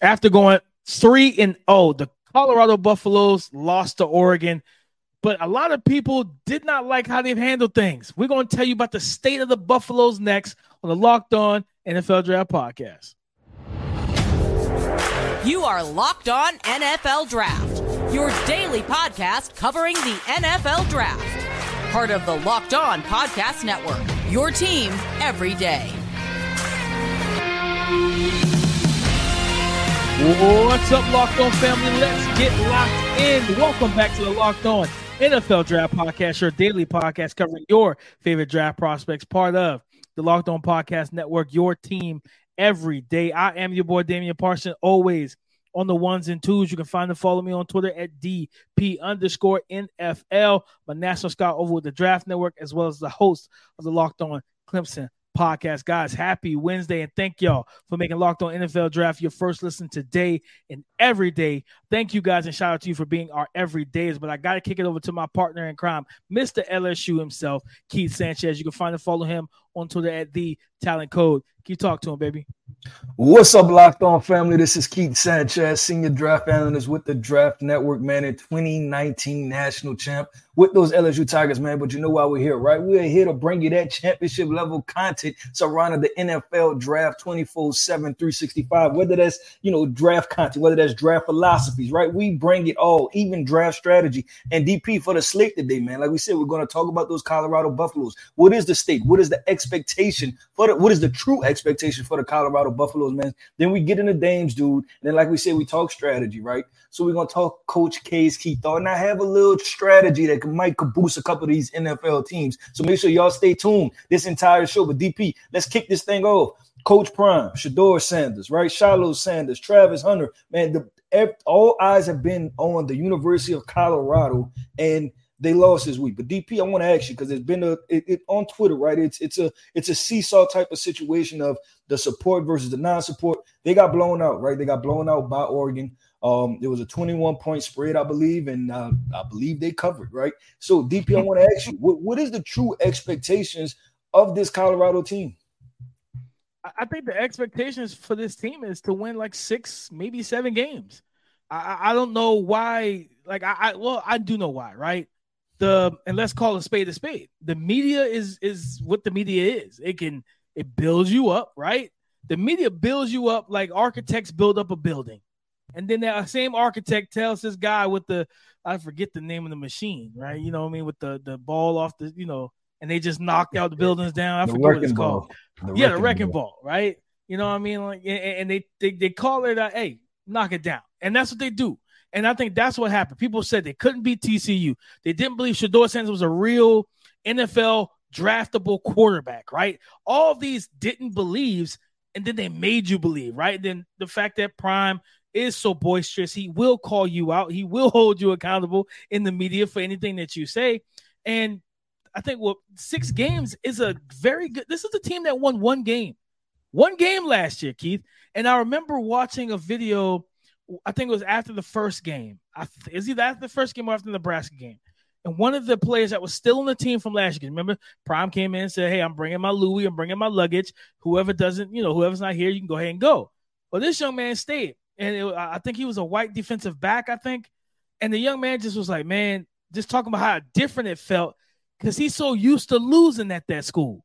after going three and oh, the Colorado Buffaloes lost to Oregon, but a lot of people did not like how they've handled things. We're going to tell you about the state of the Buffaloes next on the Locked On NFL Draft Podcast. You are Locked On NFL Draft, your daily podcast covering the NFL Draft. Part of the Locked On Podcast Network, your team every day. What's up, Locked On family? Let's get locked in. Welcome back to the Locked On NFL Draft Podcast, your daily podcast covering your favorite draft prospects, part of the Locked On Podcast Network, your team every day. I am your boy Damian Parson, always on the ones and twos. You can find and follow me on Twitter at DP underscore NFL. My national scout over with the Draft Network, as well as the host of the Locked On Clemson podcast. Guys, happy Wednesday and thank y'all for making Locked On NFL Draft your first listen today and every day. Thank you guys and shout out to you for being our everydays. But I got to kick it over to my partner in crime, Mr. LSU himself, Keith Sanchez. You can find and follow him on Twitter at the Talent Code. Keep you talk to him, baby? What's up, Locked On family? This is Keith Sanchez, senior draft analyst with the Draft Network, man, and 2019 national champ with those LSU Tigers, man. But you know why we're here, right? We're here to bring you that championship level content surrounding the NFL draft 24 7, 365. Whether that's, you know, draft content, whether that's draft philosophies, right? We bring it all, even draft strategy. And DP for the slate today, man. Like we said, we're going to talk about those Colorado Buffaloes. What is the state? What is the expectation for the, what is the true expectation for the Colorado Buffaloes, man? Then we get in the Dame's Dudes. And then, like we said, we talk strategy, right? So we're gonna talk Coach K's key thought, and I have a little strategy that might boost a couple of these NFL teams. So make sure y'all stay tuned this entire show. But DP, let's kick this thing off. Coach Prime, Shedeur Sanders, right? Shiloh Sanders, Travis Hunter, man. The all eyes have been on the University of Colorado, and they lost this week. But DP, I want to ask you because it's been a it, it, on Twitter, right? It's it's a it's a seesaw type of situation of the support versus the non-support. They got blown out, right? They got blown out by Oregon. Um, it was a 21 point spread, I believe, and uh, I believe they covered, right? So, DP, I want to ask you, what, what is the true expectations of this Colorado team? I think the expectations for this team is to win like six, maybe seven games. I, I don't know why. Like I, I, well, I do know why, right? The and let's call a spade a spade. The media is is what the media is. It can it builds you up, right? The media builds you up like architects build up a building. And then that same architect tells this guy with the I forget the name of the machine, right? You know what I mean? With the the ball off the, you know, and they just knocked out the buildings down. I the forget what it's called. The yeah, the wrecking ball. ball. right? You know what I mean? Like, and, they, they they call it, a, hey, knock it down, and that's what they do. And I think that's what happened. People said they couldn't beat TCU. They didn't believe Shedeur Sanders was a real NFL draftable quarterback, right? All these didn't believes, and then they made you believe, right? Then the fact that Prime is so boisterous. He will call you out. He will hold you accountable in the media for anything that you say. And I think well, six games is a very good. This is a team that won one game, one game last year, Keith. And I remember watching a video. I think it was after the first game. I is either after the first game or after the Nebraska game. And one of the players that was still on the team from last year, remember, Prime came in and said, "Hey, I'm bringing my Louis. I'm bringing my luggage. Whoever doesn't, you know, whoever's not here, you can go ahead and go." Well, this young man stayed and it, I think he was a white defensive back. I think, and the young man just was like, man, just talking about how different it felt because he's so used to losing at that school,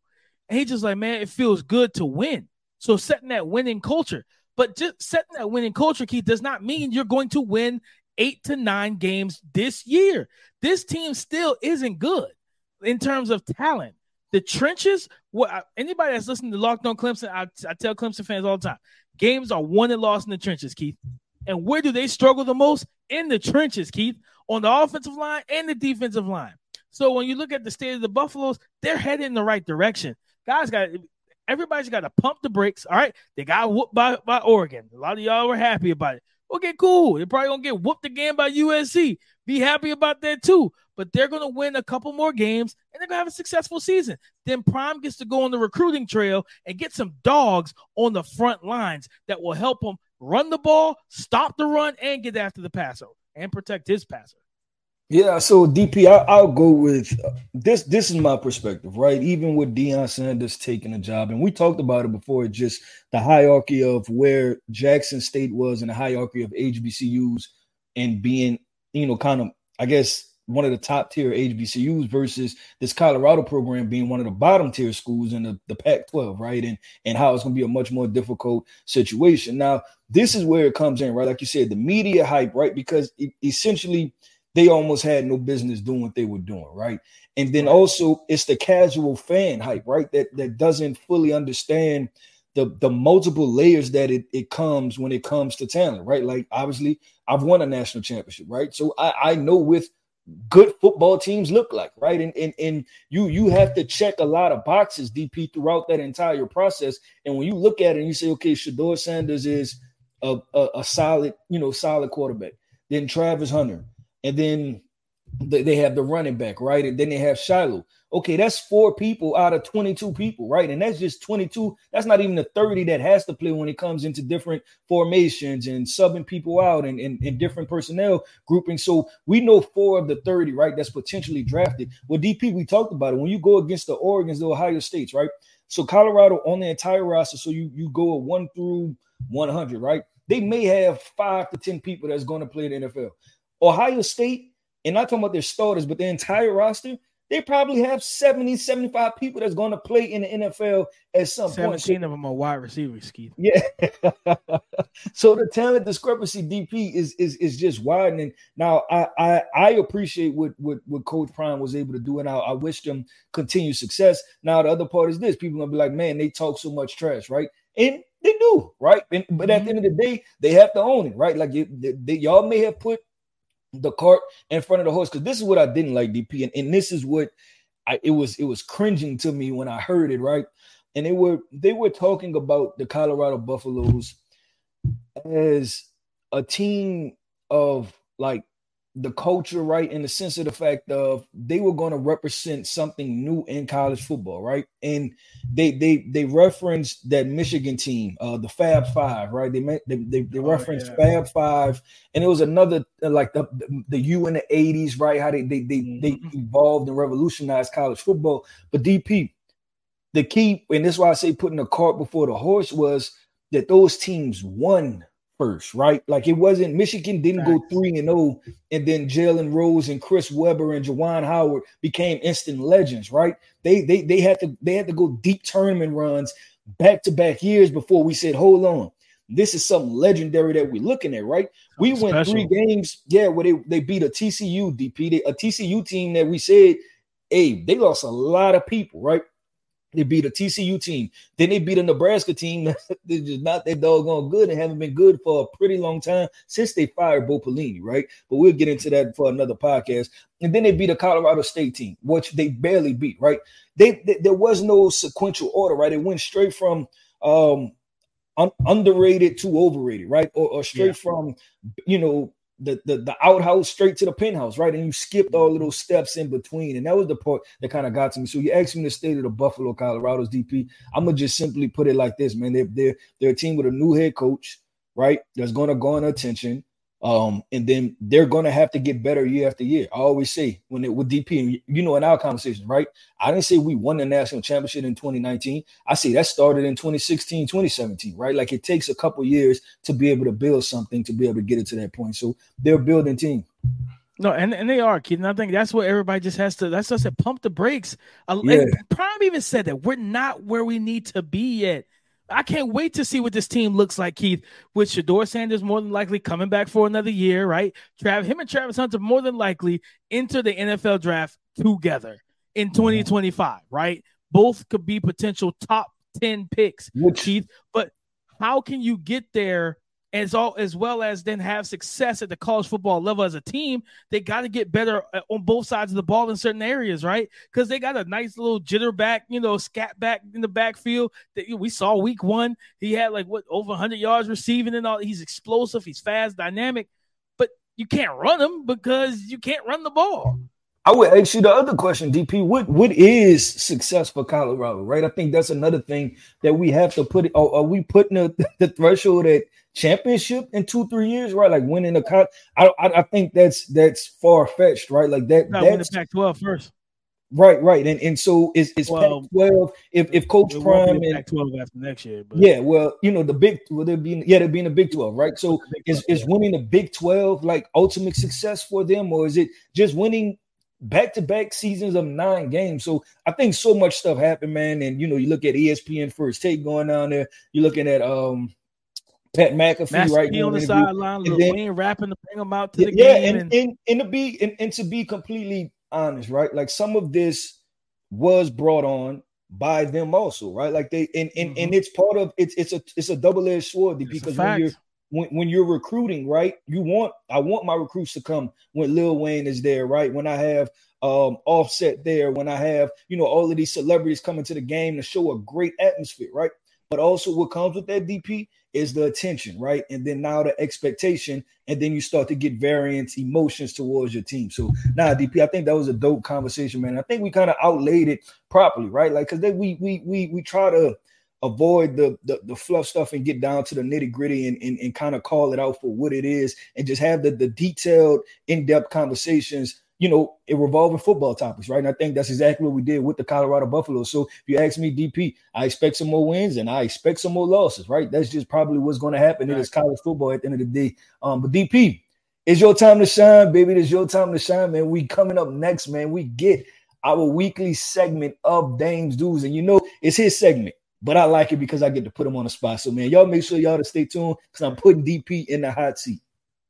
and he just like, man, it feels good to win. So setting that winning culture, but just setting that winning culture, Keith, does not mean you're going to win eight to nine games this year. This team still isn't good in terms of talent. The trenches, what anybody that's listening to Locked On Clemson, I, I tell Clemson fans all the time, Games are won and lost in the trenches, Keith. And where do they struggle the most? In the trenches, Keith, on the offensive line and the defensive line. So when you look at the state of the Buffaloes, they're headed in the right direction. Guys got everybody's got to pump the brakes. All right. They got whooped by, by Oregon. A lot of y'all were happy about it. Okay, cool. They're probably gonna get whooped again by USC. Be happy about that too but they're going to win a couple more games and they're going to have a successful season. Then Prime gets to go on the recruiting trail and get some dogs on the front lines that will help him run the ball, stop the run, and get after the passer and protect his passer. Yeah, so DP, I, will go with this. This is my perspective, right? Even with Deion Sanders taking a job, and we talked about it before, just the hierarchy of where Jackson State was and the hierarchy of HBCUs and being, you know, kind of, I guess, one of the top tier HBCUs versus this Colorado program being one of the bottom tier schools in the, the Pac-12, right? And and how it's going to be a much more difficult situation. Now, this is where it comes in, right? Like you said, the media hype, right? Because it, essentially – they almost had no business doing what they were doing, right? And then also it's the casual fan hype, right? That that doesn't fully understand the the multiple layers that it, it comes when it comes to talent, right? Like obviously I've won a national championship, right? So I, I know with good football teams look like, right? And, and and you you have to check a lot of boxes, DP, throughout that entire process. And when you look at it and you say, okay, Shedeur Sanders is a, a, a solid, you know, solid quarterback. Then Travis Hunter, and then they have the running back, right? And then they have Shiloh. Okay, that's four people out of 22 people, right? And that's just 22. That's not even the 30 that has to play when it comes into different formations and subbing people out and, and, and different personnel grouping. So we know four of the 30, right? That's potentially drafted. Well, DP, we talked about it. When you go against the Oregon's, the Ohio States, right? So Colorado on the entire roster. So you you go a one through 100, right? They may have five to 10 people that's going to play in the NFL. Ohio State, and not talking about their starters, but their entire roster, they probably have 70, 75 people that's going to play in the NFL at some 17 point. 17 of them are wide receivers, Keith. Yeah. so the talent discrepancy DP is is is just widening. Now I I, I appreciate what, what what Coach Prime was able to do, and I, I wish them continued success. Now the other part is this: people gonna be like, man, they talk so much trash, right? And they do, right? And, but at the end of the day, they have to own it, right? Like you, they, they, y'all may have put the cart in front of the horse because this is what I didn't like, DP, and, and this is what I it was it was cringing to me when I heard it, right? And they were they were talking about the Colorado Buffaloes as a team of like the culture, right? In the sense of the fact of they were going to represent something new in college football, right? And they they they referenced that Michigan team, uh, the Fab Five, right? They they they, they oh, referenced yeah. Fab Five, and it was another like the the U in the '80s, right? How they they they, mm-hmm. they evolved and revolutionized college football. But DP, the key, and this is why I say putting the cart before the horse was that those teams won first, right? Like it wasn't Michigan didn't go three and zero, oh, and then Jalen Rose and Chris Webber and Juwan Howard became instant legends, right? They they they had to they had to go deep tournament runs back to back years before we said, hold on. This is something legendary that we're looking at, right? We went three games, yeah, where they, they beat a TCU DP, they, a TCU team that we said, hey, they lost a lot of people, right? They beat a TCU team. Then they beat a Nebraska team that's just not that doggone good and haven't been good for a pretty long time since they fired Bo Pelini, right? But we'll get into that for another podcast. And then they beat a Colorado State team, which they barely beat, right? They, they there was no sequential order, right? It went straight from um un- underrated to overrated, right? Or, or straight yeah. from you know the, the the outhouse straight to the penthouse, right? And you skipped all of those mm-hmm. steps in between, and that was the part that kind of got to me. So you asked me the state of the Buffalo Colorado's DP. I'm gonna just simply put it like this, man. They're they're, they're a team with a new head coach, right? That's gonna garner attention. Um, and then they're going to have to get better year after year. I always say when it with DP, and you know, in our conversation, right? I didn't say we won the national championship in 2019. I say that started in 2016, 2017, right? Like it takes a couple years to be able to build something to be able to get it to that point. So they're building team. No, and, and they are, Keith. And I think that's what everybody just has to. That's just to pump the brakes. Yeah. Prime even said that we're not where we need to be yet. I can't wait to see what this team looks like, Keith. With Shedeur Sanders more than likely coming back for another year, right? Trav, him and Travis Hunter more than likely enter the NFL draft together in mm-hmm. 2025, right? Both could be potential top 10 picks, Which, Keith. But how can you get there as all as well as then have success at the college football level as a team, they got to get better uh, on both sides of the ball in certain areas, right? Because they got a nice little jitter back, you know, scat back in the backfield that we saw week one. He had like what over 100 yards receiving and all. He's explosive, he's fast, dynamic, but you can't run him because you can't run the ball. I would ask you the other question, DP. What what is success for Colorado, right? I think that's another thing that we have to put. Are, are we putting the, the threshold at championship in two three years, right? Like winning a cut. I, I, I think that's that's far fetched, right? Like that. Not that's Pac-12 first. Right, right, and and so is is well, Pac-12 if if Coach Prime and Pac-12 after next year, but. yeah, well, you know the big will there be yeah there being a Big 12, right? So is is winning the Big 12 like ultimate success for them, or is it just winning back to back seasons of nine games? So I think so much stuff happened, man, and you know you look at ESPN first take going down there, you're looking at um Pat McAfee, Master right? on the sideline, Lil Wayne rapping to bring him out to the yeah, game. And, and, and, and to be and, and to be completely honest, right? Like some of this was brought on by them also, right? Like they and and, mm-hmm. and it's part of it's it's a it's a double-edged sword it's because when you're when, when you're recruiting, right? You want I want my recruits to come when Lil Wayne is there, right? When I have um offset there, when I have you know all of these celebrities coming to the game to show a great atmosphere, right? But also what comes with that DP is the attention, right? And then now the expectation, and then you start to get variance emotions towards your team. So now, nah, DP, I think that was a dope conversation, man. I think we kind of outlaid it properly, right? Like, cause then we we we we try to avoid the, the, the fluff stuff and get down to the nitty gritty and, and, and kind of call it out for what it is and just have the, the detailed in-depth conversations you know, it revolving football topics, right? And I think that's exactly what we did with the Colorado Buffalo. So if you ask me, DP, I expect some more wins and I expect some more losses, right? That's just probably what's going to happen. Right. It is college football at the end of the day. Um, but DP, it's your time to shine, baby. It's your time to shine, man. We coming up next, man. We get our weekly segment of Dame's Dudes, and you know it's his segment. But I like it because I get to put him on the spot. So, man, y'all make sure y'all to stay tuned because I'm putting DP in the hot seat.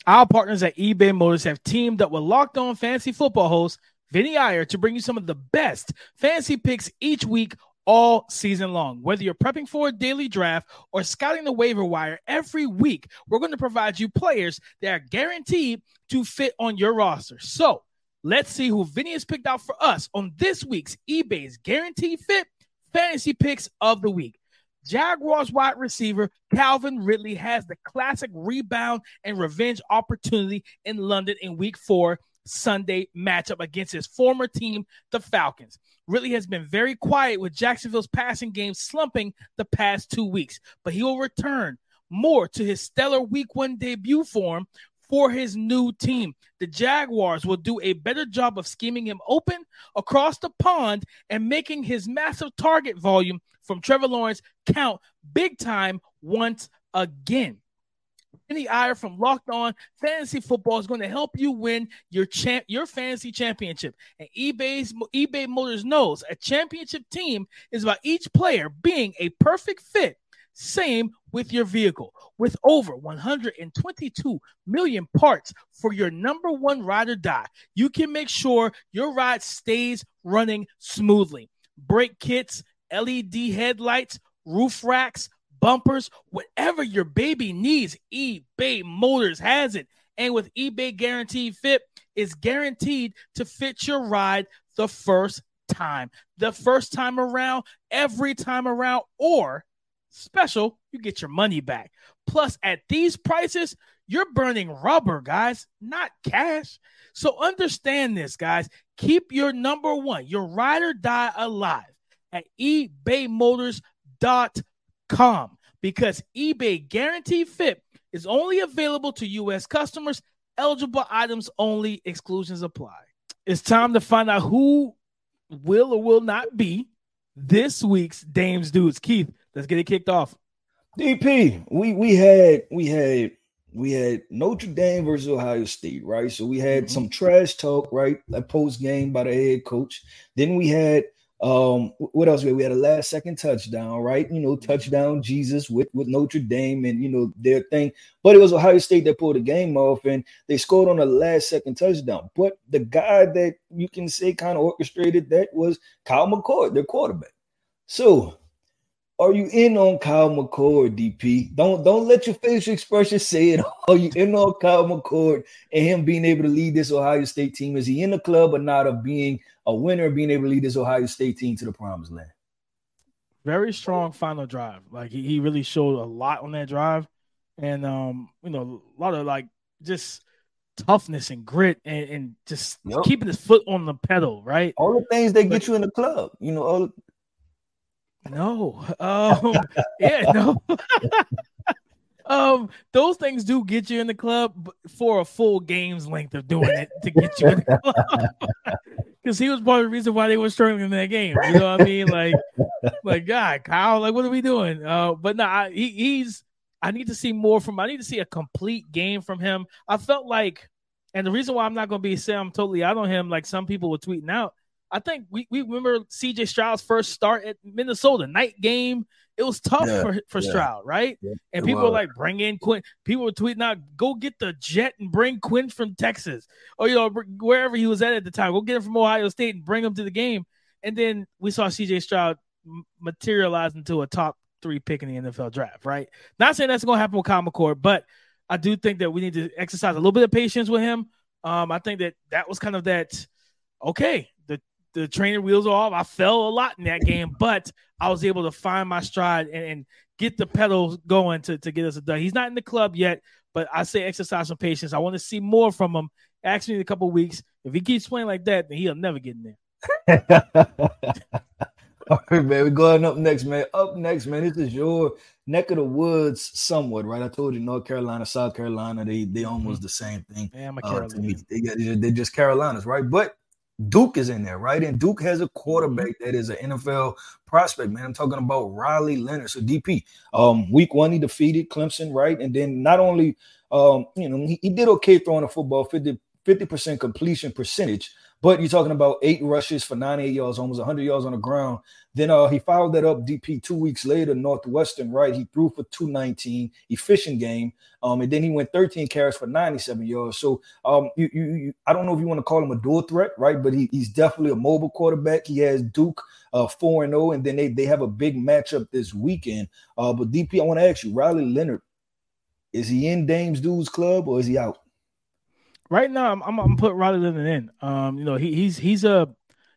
Our partners at eBay Motors have teamed up with Locked On Fantasy Football host Vinny Iyer to bring you some of the best fantasy picks each week all season long. Whether you're prepping for a daily draft or scouting the waiver wire every week, we're going to provide you players that are guaranteed to fit on your roster. So let's see who Vinny has picked out for us on this week's eBay's Guaranteed Fit Fantasy Picks of the Week. Jaguars wide receiver Calvin Ridley has the classic rebound and revenge opportunity in London in week four Sunday matchup against his former team, the Falcons. Ridley has been very quiet with Jacksonville's passing game slumping the past two weeks, but he will return more to his stellar week one debut form for his new team. The Jaguars will do a better job of scheming him open across the pond and making his massive target volume from Trevor Lawrence count big time once again. Vinny Iyer from Locked On Fantasy Football is going to help you win your champ your fantasy championship. And eBay's eBay Motors knows a championship team is about each player being a perfect fit same with your vehicle. With over 122 million parts for your number one ride or die, you can make sure your ride stays running smoothly. Brake kits, LED headlights, roof racks, bumpers, whatever your baby needs, eBay Motors has it. And with eBay Guaranteed Fit, is guaranteed to fit your ride the first time. The first time around, every time around, or special, you get your money back. Plus, at these prices, you're burning rubber, guys, not cash. So understand this, guys. Keep your number one, your ride or die alive at ebaymotors.com because eBay Guaranteed Fit is only available to U.S. customers. Eligible items only, exclusions apply. It's time to find out who will or will not be this week's Dames Dudes. Keith, Let's get it kicked off. DP, we we had we had we had Notre Dame versus Ohio State, right? So we had mm-hmm. some trash talk, right? A post game by the head coach. Then we had um what else we had? we had a last second touchdown, right? You know, touchdown Jesus with with Notre Dame and you know their thing. But it was Ohio State that pulled the game off and they scored on a last second touchdown. But the guy that you can say kind of orchestrated that was Kyle McCord, their quarterback. So are you in on Kyle McCord, DP? Don't don't let your facial expression say it. Are you in on Kyle McCord and him being able to lead this Ohio State team? Is he in the club or not of being a winner, being able to lead this Ohio State team to the promised land? Very strong final drive. Like he, he really showed a lot on that drive. And um, you know, a lot of like just toughness and grit and, and just yep. keeping his foot on the pedal, right? All the things that get you in the club, you know. All... No, um, yeah, no. um, those things do get you in the club for a full game's length of doing it to get you in the club. Because he was part of the reason why they were struggling in that game. You know what I mean? Like, like God, Kyle, like what are we doing? Uh, but no, nah, he, he's. I need to see more from. I need to see a complete game from him. I felt like, and the reason why I'm not going to be saying I'm totally out on him, like some people were tweeting out. I think we, we remember CJ Stroud's first start at Minnesota night game it was tough yeah, for, for yeah. Stroud, right? Yeah, and people were like, bring in Quinn. People were tweeting out, go get the jet and bring Quinn from Texas or, you know, wherever he was at at the time. Go get him from Ohio State and bring him to the game. And then we saw CJ Stroud materialize into a top three pick in the NFL draft, right? Not saying that's going to happen with Kyle McCord, but I do think that we need to exercise a little bit of patience with him. Um, I think that that was kind of that, okay, the the trainer wheels are off. I fell a lot in that game, but I was able to find my stride and, and get the pedals going to, to get us a done. He's not in the club yet, but I say exercise some patience. I want to see more from him. Ask me in a couple weeks. If he keeps playing like that, then he'll never get in there. All right, man. We're going up next, man. Up next, man. This is your neck of the woods, somewhat, right? I told you, North Carolina, South Carolina, they they almost mm-hmm. the same thing. A Uh. They, they're just Carolinas, right? But Duke is in there, right? And Duke has a quarterback mm-hmm. that is an NFL prospect, man. I'm talking about Riley Leonard. So DP, um, week one, he defeated Clemson, right? And then not only um, you know, he, he did okay throwing the football, 50 percent completion percentage, but you're talking about eight rushes for 98 yards, almost 100 yards on the ground. Then uh, he followed that up DP two weeks later, Northwestern, right? He threw for 219, efficient game. Um, and then he went 13 carries for 97 yards. So um, you, you, you, I don't know if you want to call him a dual threat, right? But he, he's definitely a mobile quarterback. He has Duke uh, 4 and 0, and then they, they have a big matchup this weekend. Uh, but DP, I want to ask you, Riley Leonard, is he in Dame's Dudes Club or is he out? Right now I'm, I'm, I'm put Riley Leonard in. Um, you know, he, he's he's a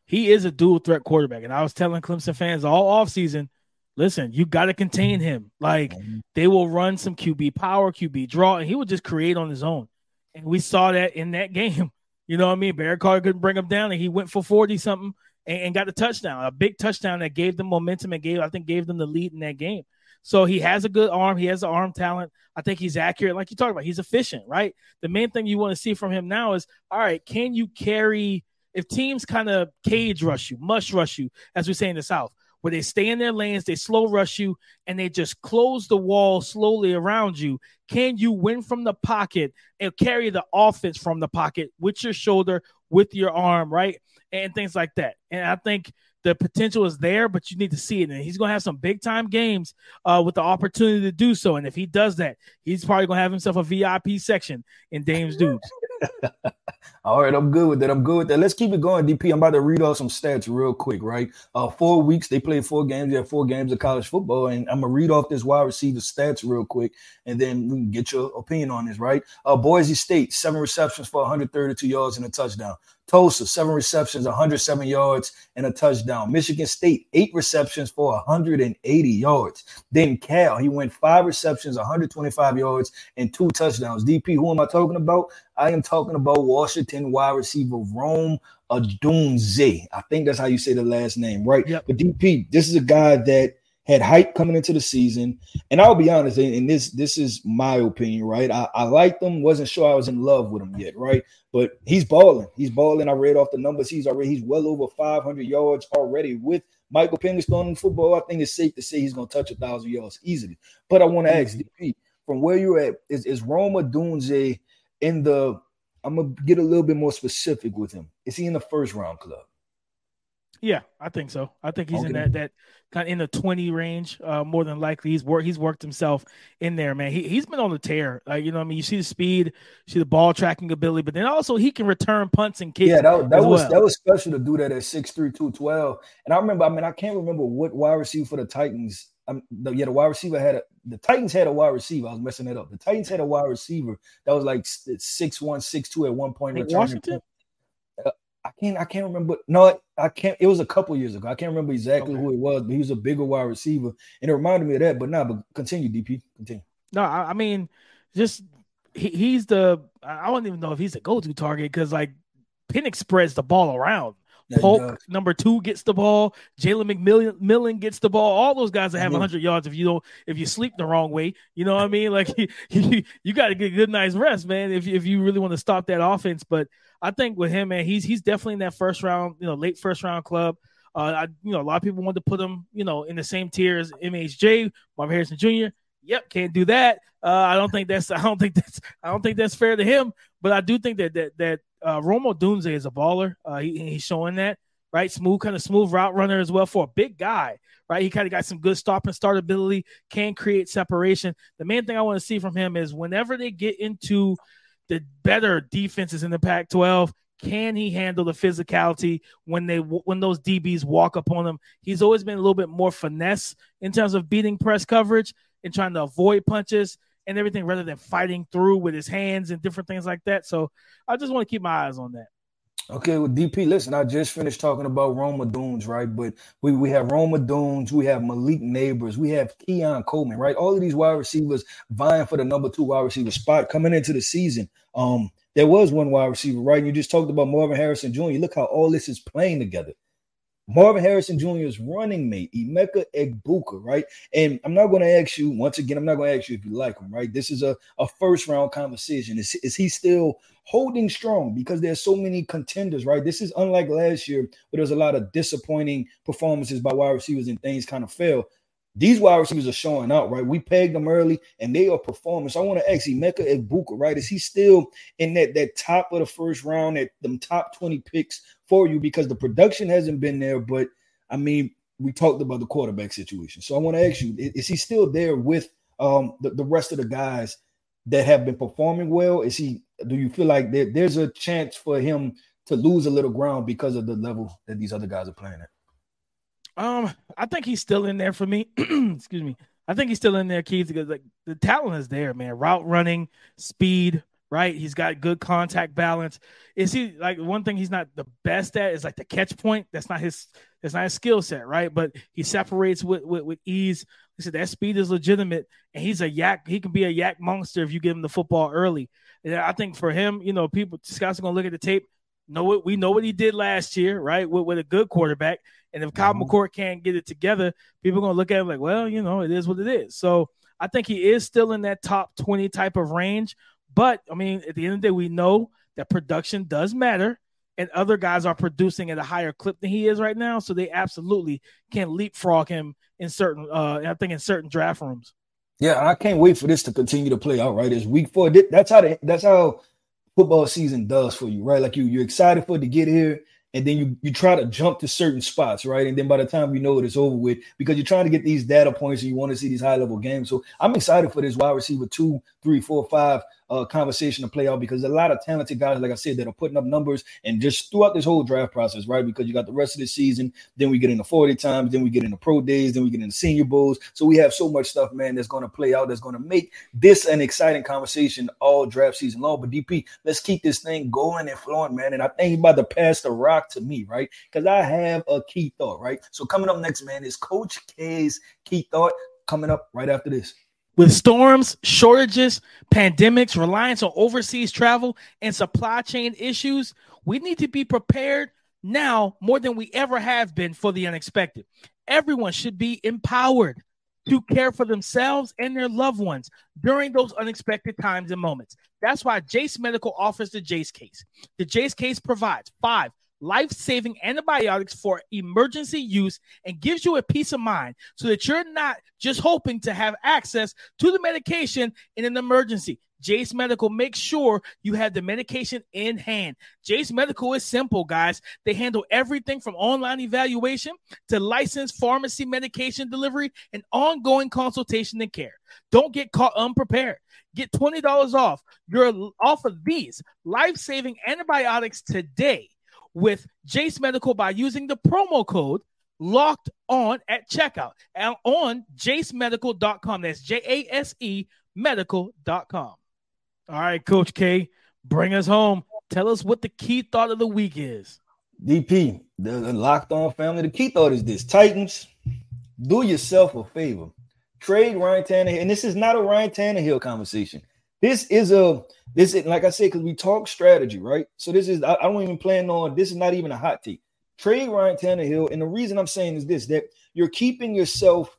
he is a dual threat quarterback, and I was telling Clemson fans all off season, listen, you got to contain him. Like they will run some QB power, QB draw, and he will just create on his own. And we saw that in that game. You know what I mean? Barrett Carter couldn't bring him down, and he went for forty something and, and got a touchdown, a big touchdown that gave them momentum and gave I think gave them the lead in that game. So he has a good arm. He has an arm talent. I think he's accurate. Like you talked about, he's efficient, right? The main thing you want to see from him now is all right, can you carry if teams kind of cage rush you, mush rush you, as we say in the South, where they stay in their lanes, they slow rush you, and they just close the wall slowly around you. Can you win from the pocket and carry the offense from the pocket with your shoulder, with your arm, right? And things like that. And I think the potential is there, but you need to see it. And he's going to have some big time games uh, with the opportunity to do so. And if he does that, he's probably going to have himself a VIP section in Dame's Dudes. All right, I'm good with that. I'm good with that. Let's keep it going, DP. I'm about to read off some stats real quick, right? Uh, four weeks, they played four games. They have four games of college football, and I'm gonna read off this wide receiver stats real quick, and then we can get your opinion on this, right? Uh, Boise State, seven receptions for 132 yards and a touchdown. Tulsa, seven receptions, 107 yards, and a touchdown. Michigan State, eight receptions for 180 yards. Then Cal, he went five receptions, 125 yards, and two touchdowns. DP, who am I talking about? I am talking about Washington wide receiver Rome Odunze. I think that's how you say the last name, right? Yep. But DP, this is a guy that had hype coming into the season. And I'll be honest, and this this is my opinion, right? I, I liked him, wasn't sure I was in love with him yet, right? But he's balling. He's balling. I read off the numbers. He's already he's well over 500 yards already with Michael Penix in football. I think it's safe to say he's going to touch a thousand yards easily. But I want to ask DP from where you're at, is, is Rome Odunze in the I'm gonna get a little bit more specific with him. Is he in the first round club? Yeah, I think so. I think he's okay. in that that kind of in the twenty range. Uh, more than likely, he's worked he's worked himself in there, man. He he's been on the tear. Like you know, I mean, you see the speed, you see the ball tracking ability, but then also he can return punts and kicks. Yeah, that, that was well. that was special to do that at 6'3", 212. And I remember, I mean, I can't remember what wide receiver for the Titans. Um, the, yeah, the wide receiver had a the Titans had a wide receiver. I was messing it up. The Titans had a wide receiver that was like six one, six two at one point. Washington. I can't I can't remember. No, I can't. It was a couple years ago. I can't remember exactly okay. who it was, but he was a bigger wide receiver, and it reminded me of that. But now, nah, but continue, DP, continue. No, I, I mean, just he, he's the I don't even know if he's a go-to target because like Penix spreads the ball around. Yeah, Polk number two gets the ball. Jalen McMillan gets the ball. All those guys that have 100 yards if you don't if you sleep the wrong way. You know what I mean? Like you, you got to get good nice rest, man. If if you really want to stop that offense, but I think with him, man, he's he's definitely in that first round, you know, late first round club. Uh, I, you know, a lot of people want to put him, you know, in the same tier as MHJ, Marvin Harrison Jr. Yep, can't do that. Uh, I don't think that's I don't think that's I don't think that's fair to him. But I do think that that that uh, Rome Odunze is a baller. Uh, he, he's showing that right, smooth kind of smooth route runner as well for a big guy. Right, he kind of got some good stop and start ability, can create separation. The main thing I want to see from him is whenever they get into the better defenses in the Pac-12, can he handle the physicality when they when those DBs walk up on him? He's always been a little bit more finesse in terms of beating press coverage and trying to avoid punches and everything rather than fighting through with his hands and different things like that. So I just want to keep my eyes on that. Okay, well, DP, listen, I just finished talking about Roma Odunze, right? But we, we have Roma Odunze, we have Malik Nabers, we have Keon Coleman, right? All of these wide receivers vying for the number two wide receiver spot coming into the season. Um, there was one wide receiver, right? And you just talked about Marvin Harrison Jr. Look how all this is playing together. Marvin Harrison Jr.'s running mate, Emeka Egbuka, right? And I'm not going to ask you, once again, I'm not going to ask you if you like him, right? This is a, a first round conversation. Is, is he still holding strong? Because there's so many contenders, right? This is unlike last year, where there's a lot of disappointing performances by wide receivers and things kind of fail. These wide receivers are showing out, right? We pegged them early and they are performing. So I want to ask Emeka Egbuka, right? Is he still in that, that top of the first round, at them top 20 picks for you? Because the production hasn't been there, but I mean, we talked about the quarterback situation. So I want to ask you, is he still there with um, the, the rest of the guys that have been performing well? Is he do you feel like there, there's a chance for him to lose a little ground because of the level that these other guys are playing at? Um, I think he's still in there for me. Excuse me. I think he's still in there, Keith, because like the talent is there, man. Route running, speed, right? He's got good contact balance. Is he like one thing he's not the best at is like the catch point. That's not his that's not his skill set, right? But he separates with, with with ease. He said that speed is legitimate, and he's a YAC. He can be a YAC monster if you give him the football early. And I think for him, you know, people scouts are gonna look at the tape. Know what we know what he did last year, right? With, with a good quarterback. And if Kyle mm-hmm. McCord can't get it together, people are going to look at him like, well, you know, it is what it is. So I think he is still in that top 20 type of range. But I mean, at the end of the day, we know that production does matter. And other guys are producing at a higher clip than he is right now. So they absolutely can leapfrog him in certain, uh, I think, in certain draft rooms. Yeah, I can't wait for this to continue to play out. Right, it's week four. That's how the, that's how football season does for you, right? Like you, you're excited for it to get here, and then you you try to jump to certain spots, right? And then by the time you know it, it's over with because you're trying to get these data points and you want to see these high level games. So I'm excited for this wide receiver two, three, four, five uh, conversation to play out because a lot of talented guys, like I said, that are putting up numbers and just throughout this whole draft process, right? Because you got the rest of the season, then we get into 40 times, then we get into pro days, then we get into senior bowls. So we have so much stuff, man, that's going to play out, that's going to make this an exciting conversation all draft season long. But DP, let's keep this thing going and flowing, man. And I think about to pass the rock to me, right? Because I have a key thought, right? So coming up next, man, is Coach K's key thought coming up right after this. With storms, shortages, pandemics, reliance on overseas travel, and supply chain issues, we need to be prepared now more than we ever have been for the unexpected. Everyone should be empowered to care for themselves and their loved ones during those unexpected times and moments. That's why Jase Medical offers the Jase case. The Jase case provides five life saving antibiotics for emergency use and gives you a peace of mind so that you're not just hoping to have access to the medication in an emergency. Jase Medical makes sure you have the medication in hand. Jase Medical is simple, guys. They handle everything from online evaluation to licensed pharmacy medication delivery and ongoing consultation and care. Don't get caught unprepared. Get $20 off your off of these life-saving antibiotics today with Jase Medical by using the promo code locked on at checkout and on jasemedical.com. That's J A S E medical.com. All right, Coach K, bring us home. Tell us what the key thought of the week is. DP, the locked on family. The key thought is this Titans, do yourself a favor. Trade Ryan Tannehill. And this is not a Ryan Tannehill conversation. This is a this is like I said, because we talk strategy, right? So this is I, I, don't even plan on this is not even a hot take. Trade Ryan Tannehill, and the reason I'm saying is this that you're keeping yourself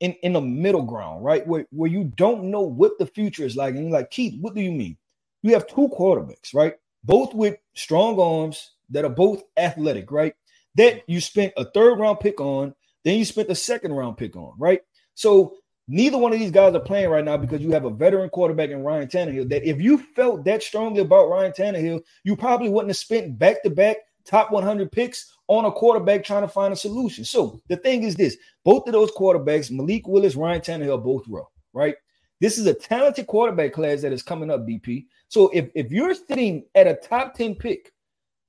in in a middle ground, right? Where where you don't know what the future is like, and you're like, Keith, what do you mean? You have two quarterbacks, right? Both with strong arms that are both athletic, right? That you spent a third round pick on, then you spent a second round pick on, right? So neither one of these guys are playing right now because you have a veteran quarterback in Ryan Tannehill. That if you felt that strongly about Ryan Tannehill, you probably wouldn't have spent back to back top 100 picks on a quarterback trying to find a solution. So the thing is this both of those quarterbacks, Malik Willis, Ryan Tannehill, both row, right? This is a talented quarterback class that is coming up, BP. So if, if you're sitting at a top 10 pick,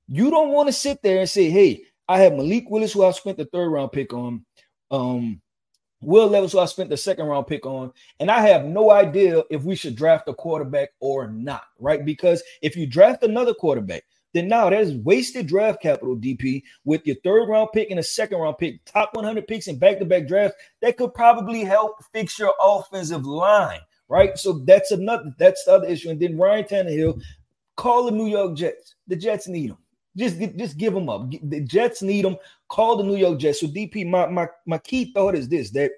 you don't want to sit there and say, hey, I have Malik Willis, who I spent the third round pick on, um, Will Levis, who I spent the second round pick on, and I have no idea if we should draft a quarterback or not, right? Because if you draft another quarterback, then now that is wasted draft capital, DP, with your third round pick and a second round pick, top 100 picks in back to back drafts. That could probably help fix your offensive line, right? So that's another, that's the other issue. And then Ryan Tannehill, call the New York Jets. The Jets need him. Just, just give them up. The Jets need them. Call the New York Jets. So DP, my my my key thought is this: that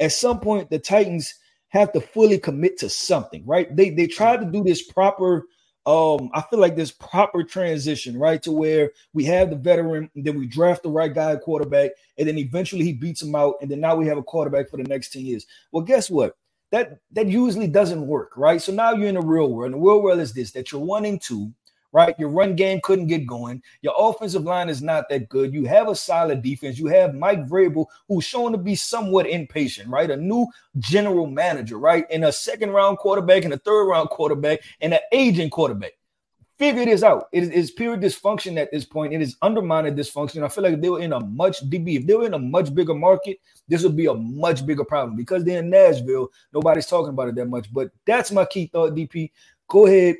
at some point the Titans have to fully commit to something, right? They they try to do this proper um, I feel like this proper transition, right? To where we have the veteran, then we draft the right guy quarterback, and then eventually he beats him out, and then now we have a quarterback for the next 10 years. Well, guess what? That that usually doesn't work, right? So now you're in the real world. And the real world is this that you're one and two, right? Your run game couldn't get going. Your offensive line is not that good. You have a solid defense. You have Mike Vrabel, who's shown to be somewhat impatient, right? A new general manager, right? And a second round quarterback and a third round quarterback and an aging quarterback. Figure this out. It is, pure dysfunction at this point. It is undermined dysfunction. I feel like if they were in a much DB, if they were in a much bigger market, this would be a much bigger problem because they're in Nashville. Nobody's talking about it that much. But that's my key thought, DP. Go ahead,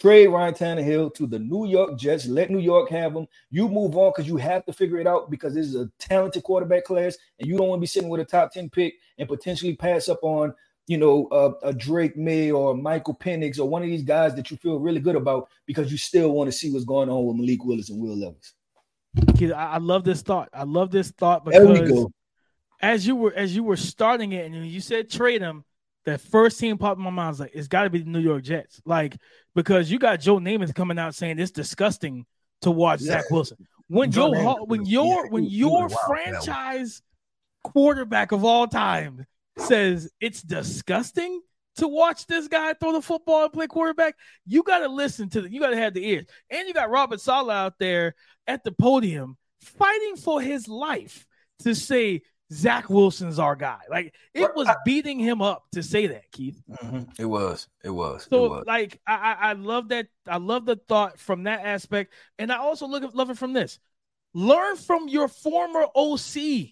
Trade Ryan Tannehill to the New York Jets. Let New York have him. You move on because you have to figure it out because this is a talented quarterback class, and you don't want to be sitting with a top 10 pick and potentially pass up on, you know, a, a Drake Maye or Michael Penix or one of these guys that you feel really good about because you still want to see what's going on with Malik Willis and Will Levis. I love this thought. I love this thought because as you were as you were starting it and you said trade him, the first team popped in my mind was like, it's got to be the New York Jets. Like, because you got Joe Namath coming out saying it's disgusting to watch yeah. Zach Wilson. When Joe your when your when your franchise quarterback of all time says it's disgusting to watch this guy throw the football and play quarterback, you got to listen to the, you got to have the ears. And you got Robert Saleh out there at the podium fighting for his life to say Zach Wilson's our guy. Like it was beating him up to say that, Keith. Mm-hmm. It was. It was. So it was. like I, I love that. I love the thought from that aspect, and I also look at love it from this. Learn from your former OC,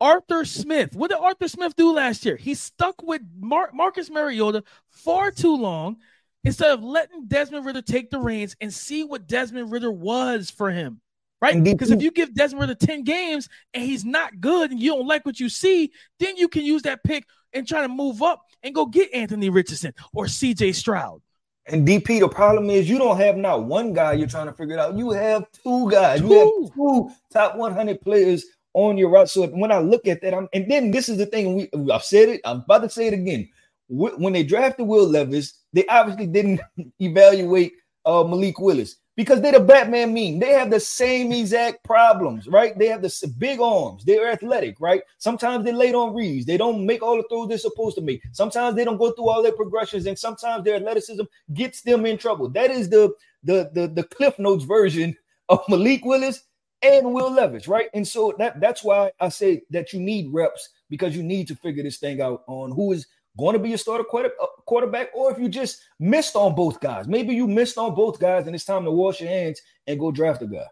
Arthur Smith. What did Arthur Smith do last year? He stuck with Mar- Marcus Mariota far too long instead of letting Desmond Ridder take the reins and see what Desmond Ridder was for him right? Because if you give Desmond Ridder 10 games and he's not good and you don't like what you see, then you can use that pick and try to move up and go get Anthony Richardson or CJ Stroud. And DP, the problem is you don't have not one guy you're trying to figure it out. You have two guys. Two. You have two top 100 players on your roster. So when I look at that, I'm and then this is the thing. We I've said it. I'm about to say it again. When they drafted Will Levis, they obviously didn't evaluate uh, Malik Willis because they're the Batman meme. They have the same exact problems, right? They have the big arms. They're athletic, right? Sometimes they're late on reads. They don't make all the throws they're supposed to make. Sometimes they don't go through all their progressions, and sometimes their athleticism gets them in trouble. That is the the the, the Cliff Notes version of Malik Willis and Will Levis, right? And so that that's why I say that you need reps because you need to figure this thing out on who is going to be a starter uh, quarterback, or if you just missed on both guys. Maybe you missed on both guys, and it's time to wash your hands and go draft a guy.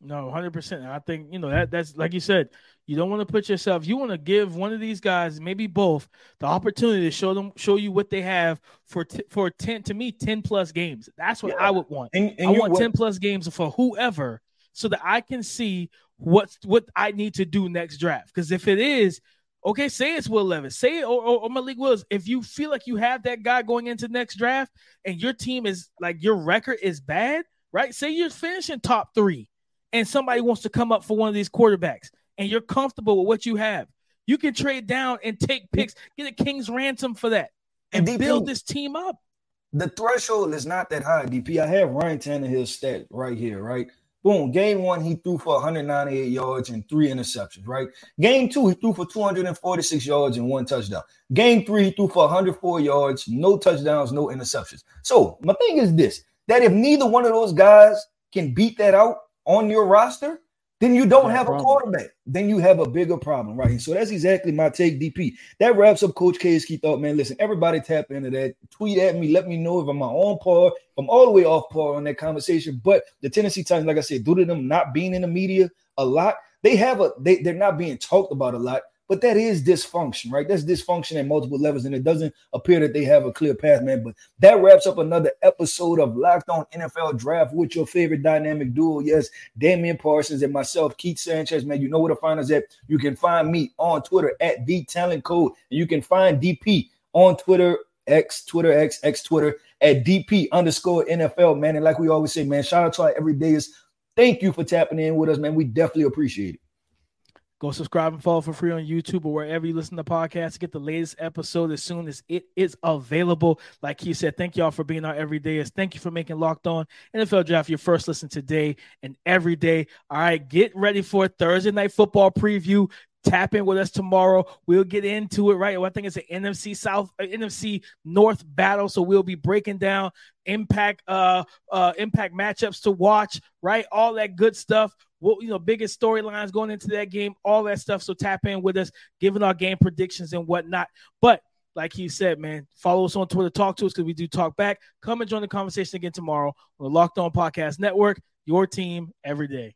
No, hundred percent. I think you know that that's like you said. You don't want to put yourself. You want to give one of these guys, maybe both, the opportunity to show them, show you what they have for t- for ten to me ten plus games. That's what yeah. I would want. And, and I want what, ten plus games for whoever, so that I can see what what I need to do next draft. Because if it is Okay, say it's Will Levis, say it or, or, or Malik Willis. If you feel like you have that guy going into next draft and your team is like your record is bad, right? Say you're finishing top three and somebody wants to come up for one of these quarterbacks and you're comfortable with what you have. You can trade down and take picks, get a king's ransom for that, and, and build this team up. The threshold is not that high, DP. I have Ryan Tannehill's stat right here, right? Boom. Game one, he threw for 198 yards and three interceptions, right? Game two, he threw for 246 yards and one touchdown. Game three, he threw for 104 yards, no touchdowns, no interceptions. So my thing is this that if neither one of those guys can beat that out on your roster, then you don't have a quarterback. Then you have a bigger problem, right? So that's exactly my take, DP. That wraps up Coach K's key thought, man. Listen, everybody tap into that. Tweet at me. Let me know if I'm on par, I'm all the way off par on that conversation. But the Tennessee Titans, like I said, due to them not being in the media a lot, they have a they, they're not being talked about a lot. But that is dysfunction, right? That's dysfunction at multiple levels, and it doesn't appear that they have a clear path, man. But that wraps up another episode of Locked On NFL Draft with your favorite dynamic duo. Yes, Damian Parsons and myself, Keith Sanchez, man. You know where to find us at. You can find me on Twitter at the Talent Code, and you can find DP on Twitter, X, Twitter, X, X, Twitter at DP underscore NFL, man. And like we always say, man, shout out to our everydayers. Thank you for tapping in with us, man. We definitely appreciate it. Go subscribe and follow for free on YouTube or wherever you listen to podcasts. Get the latest episode as soon as it is available. Like he said, thank y'all for being our everydayers. Thank you for making Locked On NFL Draft your first listen today and every day. All right, get ready for Thursday night football preview. Tap in with us tomorrow. We'll get into it, right? Well, I think it's an NFC South, uh, NFC North battle. So we'll be breaking down impact, uh, uh, impact matchups to watch, right? All that good stuff what you know, biggest storylines going into that game, all that stuff. So tap in with us, giving our game predictions and whatnot. But like he said, man, follow us on Twitter, talk to us because we do talk back. Come and join the conversation again tomorrow on the Locked On Podcast Network. Your team every day.